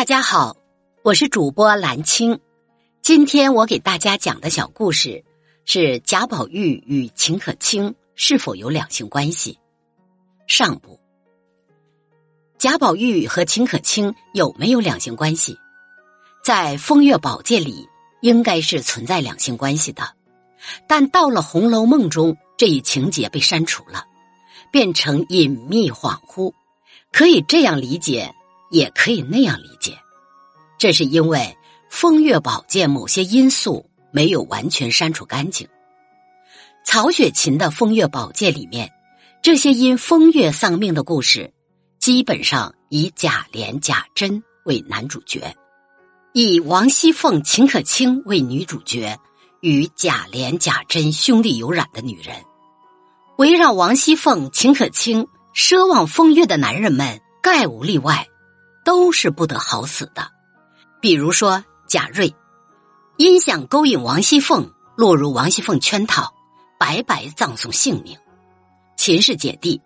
大家好，我是主播兰青。今天我给大家讲的小故事是贾宝玉与秦可卿是否有两性关系。上部，贾宝玉和秦可卿有没有两性关系？在《风月宝鉴》里应该是存在两性关系的，但到了《红楼梦》中，这一情节被删除了，变成隐秘恍惚。可以这样理解，也可以那样理解。这是因为《风月宝鉴》某些因素没有完全删除干净。曹雪芹的《风月宝鉴》里面，这些因风月丧命的故事，基本上以贾琏、贾珍为男主角，以王熙凤、秦可卿为女主角，与贾琏、贾珍兄弟有染的女人，围绕王熙凤、秦可卿。奢望风月的男人们，概无例外，都是不得好死的。比如说贾瑞，因想勾引王熙凤，落入王熙凤圈套，白白葬送性命。秦氏姐弟，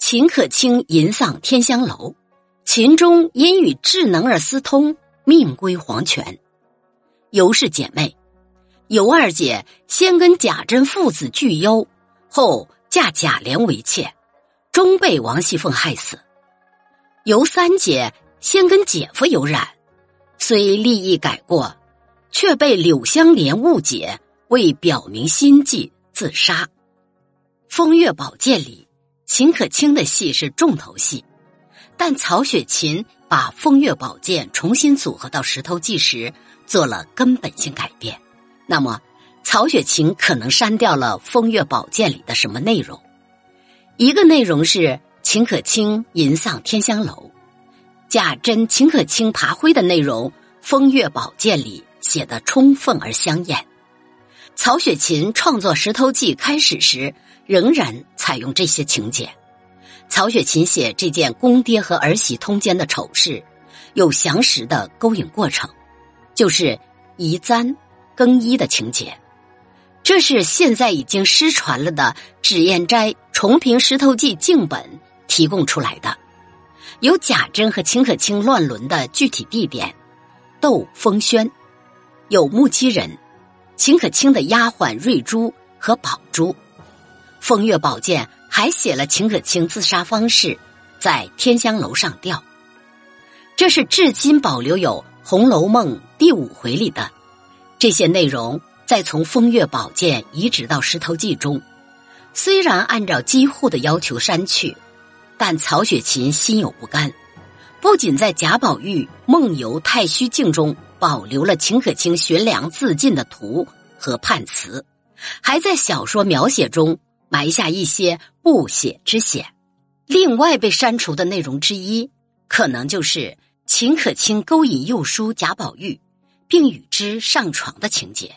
秦可卿淫丧天香楼，秦钟因与智能儿私通，命归黄泉。尤氏姐妹，尤二姐先跟贾珍父子聚幽，后嫁贾琏为妾。终被王熙凤害死。尤三姐先跟姐夫有染，虽立意改过，却被柳香莲误解，为表明心迹自杀。《风月宝鉴》里，秦可卿的戏是重头戏，但曹雪芹把《风月宝鉴》重新组合到《石头记》时，做了根本性改变。那么，曹雪芹可能删掉了《风月宝鉴》里的什么内容？一个内容是秦可卿吟丧天香楼，贾珍、秦可卿爬灰的内容，《风月宝鉴》里写的充分而香艳。曹雪芹创作《石头记》开始时，仍然采用这些情节。曹雪芹写这件公爹和儿媳通奸的丑事，有详实的勾引过程，就是移簪、更衣的情节。这是现在已经失传了的脂砚斋重评《石头记》镜本提供出来的，有贾珍和秦可卿乱伦的具体地点，窦风轩，有目击人，秦可卿的丫鬟瑞珠和宝珠，《风月宝鉴》还写了秦可卿自杀方式，在天香楼上吊，这是至今保留有《红楼梦》第五回里的。这些内容。再从《风月宝鉴》移植到《石头记》中，虽然按照机户的要求删去，但曹雪芹心有不甘，不仅在贾宝玉梦游太虚镜中保留了秦可卿悬梁自尽的图和判词，还在小说描写中埋下一些不写之嫌。另外被删除的内容之一，可能就是秦可卿勾引幼叔贾宝玉，并与之上床的情节。